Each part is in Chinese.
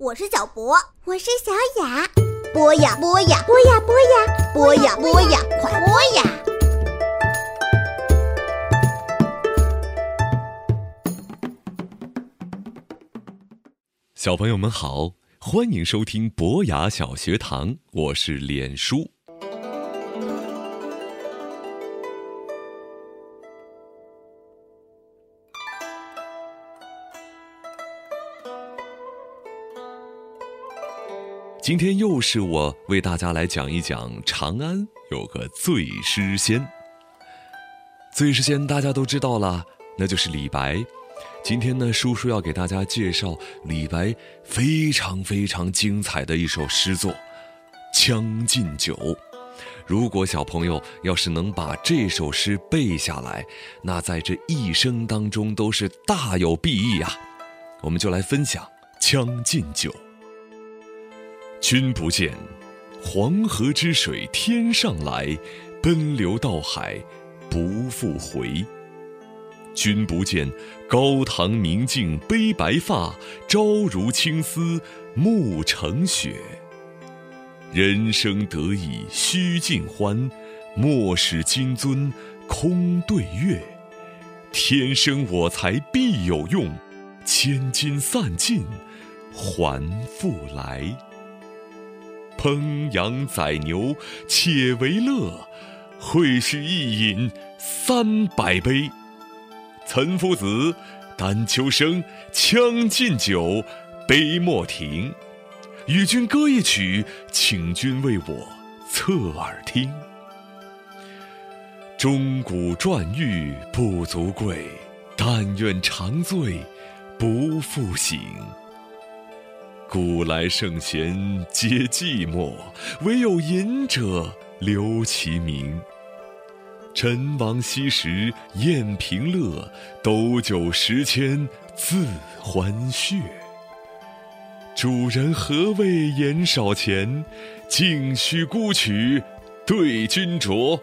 我是小博，我是小雅。播呀播呀，播呀播呀，播呀播呀，快播呀！小朋友们好，欢迎收听博雅小学堂，我是脸叔。今天又是我为大家来讲一讲长安有个醉诗仙。醉诗仙大家都知道了，那就是李白。今天呢，叔叔要给大家介绍李白非常非常精彩的一首诗作《将进酒》。如果小朋友要是能把这首诗背下来，那在这一生当中都是大有裨益呀。我们就来分享《将进酒》。君不见，黄河之水天上来，奔流到海，不复回。君不见，高堂明镜悲白发，朝如青丝暮成雪。人生得意须尽欢，莫使金樽空对月。天生我材必有用，千金散尽还复来。烹羊宰牛且为乐，会须一饮三百杯。岑夫子，丹丘生，将进酒，杯莫停。与君歌一曲，请君为我侧耳听。钟鼓馔玉不足贵，但愿长醉不复醒。古来圣贤皆寂寞，惟有饮者留其名。陈王昔时宴平乐，斗酒十千恣欢谑。主人何为言少钱？径须沽取对君酌。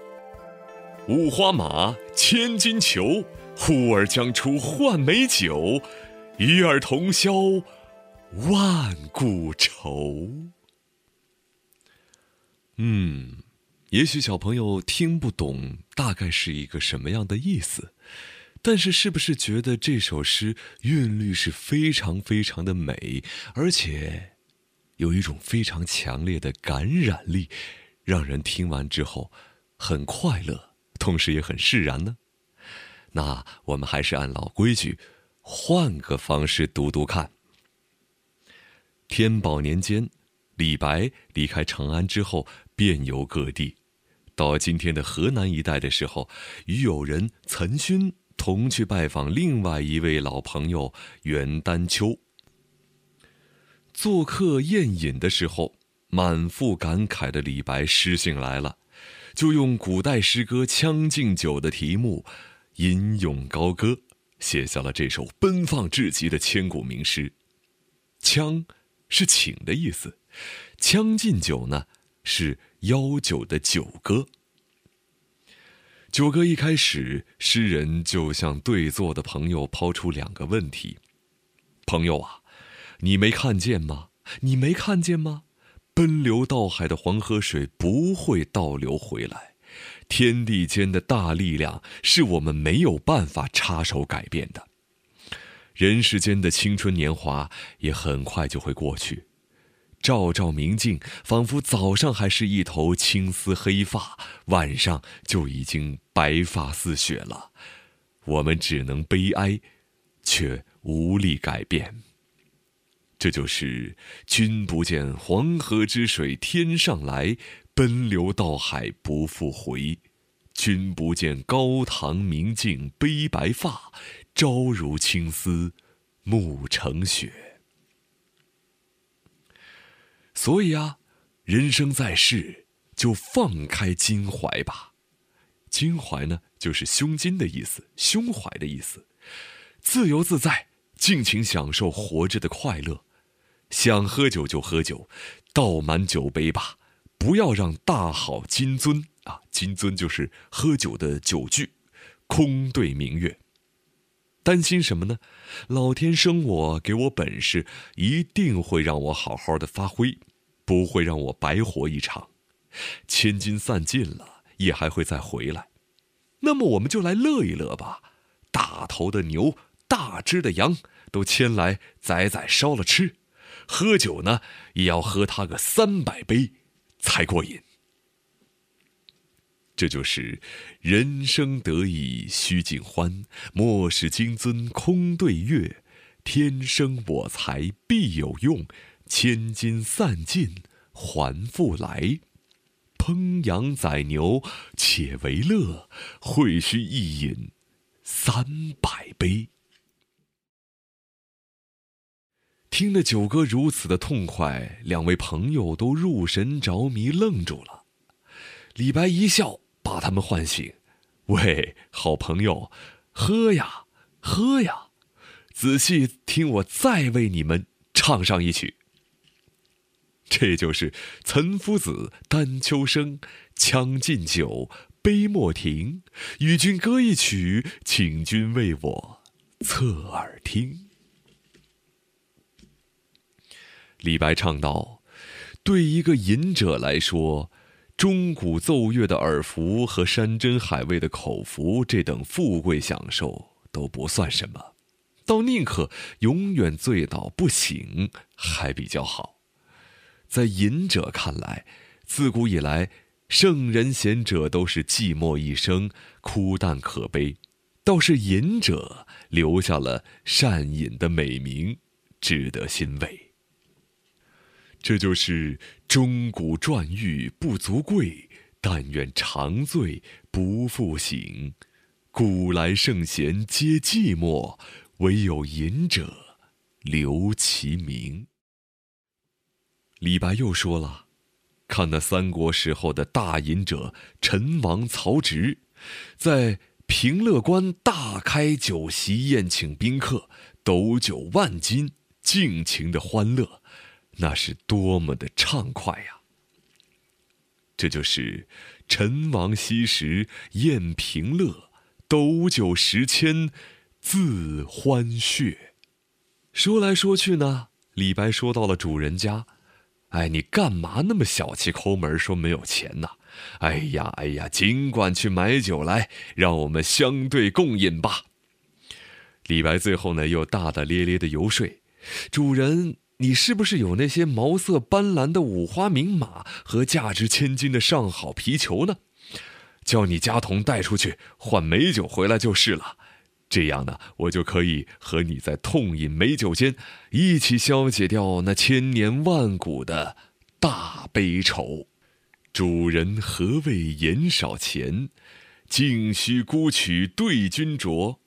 五花马，千金裘，呼儿将出换美酒，与尔同销。万古愁。嗯，也许小朋友听不懂，大概是一个什么样的意思？但是，是不是觉得这首诗韵律是非常非常的美，而且有一种非常强烈的感染力，让人听完之后很快乐，同时也很释然呢？那我们还是按老规矩，换个方式读读看。天宝年间，李白离开长安之后，遍游各地。到今天的河南一带的时候，与友人岑勋同去拜访另外一位老朋友袁丹丘。做客宴饮的时候，满腹感慨的李白诗兴来了，就用古代诗歌《将进酒》的题目，吟咏高歌，写下了这首奔放至极的千古名诗。枪。是请的意思，将进酒呢是邀酒的酒歌。酒歌一开始，诗人就向对坐的朋友抛出两个问题：“朋友啊，你没看见吗？你没看见吗？奔流到海的黄河水不会倒流回来，天地间的大力量是我们没有办法插手改变的。”人世间的青春年华也很快就会过去，照照明镜，仿佛早上还是一头青丝黑发，晚上就已经白发似雪了。我们只能悲哀，却无力改变。这就是“君不见黄河之水天上来，奔流到海不复回。君不见高堂明镜悲白发。”朝如青丝，暮成雪。所以啊，人生在世，就放开襟怀吧。襟怀呢，就是胸襟的意思，胸怀的意思。自由自在，尽情享受活着的快乐。想喝酒就喝酒，倒满酒杯吧。不要让大好金樽啊，金樽就是喝酒的酒具，空对明月。担心什么呢？老天生我，给我本事，一定会让我好好的发挥，不会让我白活一场。千金散尽了，也还会再回来。那么我们就来乐一乐吧，大头的牛，大只的羊，都牵来宰宰烧了吃。喝酒呢，也要喝他个三百杯，才过瘾。这就是人生得意须尽欢，莫使金樽空对月。天生我材必有用，千金散尽还复来。烹羊宰牛且为乐，会须一饮三百杯。听了九哥如此的痛快，两位朋友都入神着迷，愣住了。李白一笑，把他们唤醒：“喂，好朋友，喝呀，喝呀！仔细听我再为你们唱上一曲。这就是‘岑夫子，丹丘生，将进酒，杯莫停。与君歌一曲，请君为我侧耳听。’”李白唱道：“对一个隐者来说，钟鼓奏乐的耳福和山珍海味的口福这等富贵享受都不算什么，倒宁可永远醉倒不醒，还比较好。在隐者看来，自古以来，圣人贤者都是寂寞一生，枯淡可悲，倒是隐者留下了善饮的美名，值得欣慰。”这就是钟鼓馔玉不足贵，但愿长醉不复醒。古来圣贤皆寂寞，惟有饮者留其名。李白又说了：“看那三国时候的大饮者陈王曹植，在平乐关大开酒席宴请宾客，斗酒万斤，尽情的欢乐。”那是多么的畅快呀！这就是陈王昔时宴平乐，斗酒十千，自欢谑。说来说去呢，李白说到了主人家，哎，你干嘛那么小气抠门，说没有钱呢？哎呀哎呀，尽管去买酒来，让我们相对共饮吧。李白最后呢，又大大咧咧的游说主人。你是不是有那些毛色斑斓的五花名马和价值千金的上好皮球呢？叫你家童带出去换美酒回来就是了。这样呢，我就可以和你在痛饮美酒间一起消解掉那千年万古的大悲愁。主人何为言少钱？径须沽取对君酌。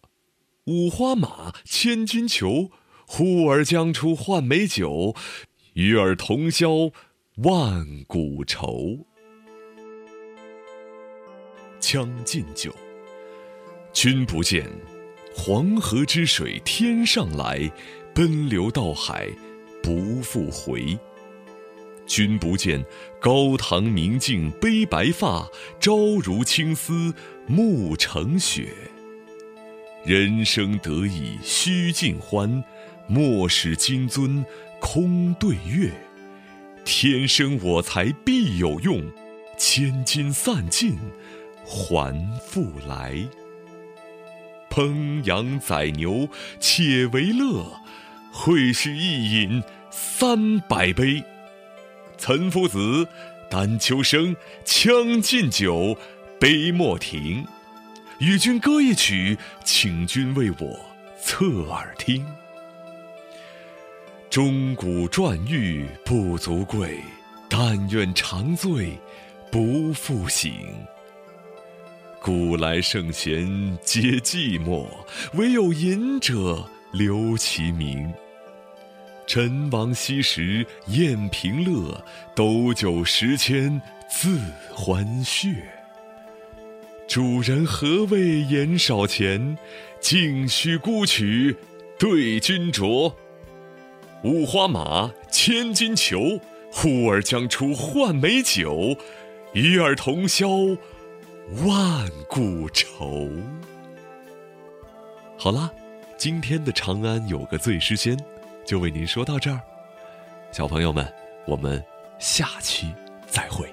五花马，千金裘。呼儿将出换美酒，与尔同销万古愁。《将进酒》，君不见，黄河之水天上来，奔流到海不复回。君不见，高堂明镜悲白发，朝如青丝暮成雪。人生得意须尽欢。莫使金樽空对月，天生我材必有用，千金散尽还复来。烹羊宰牛且为乐，会须一饮三百杯。岑夫子，丹丘生，将进酒，杯莫停。与君歌一曲，请君为我侧耳听。钟鼓馔玉不足贵，但愿长醉不复醒。古来圣贤皆寂寞，惟有饮者留其名。陈王昔时宴平乐，斗酒十千恣欢谑。主人何为言少钱？径须沽取对君酌。五花马，千金裘，呼儿将出换美酒，与尔同销万古愁。好啦，今天的长安有个醉诗仙，就为您说到这儿。小朋友们，我们下期再会。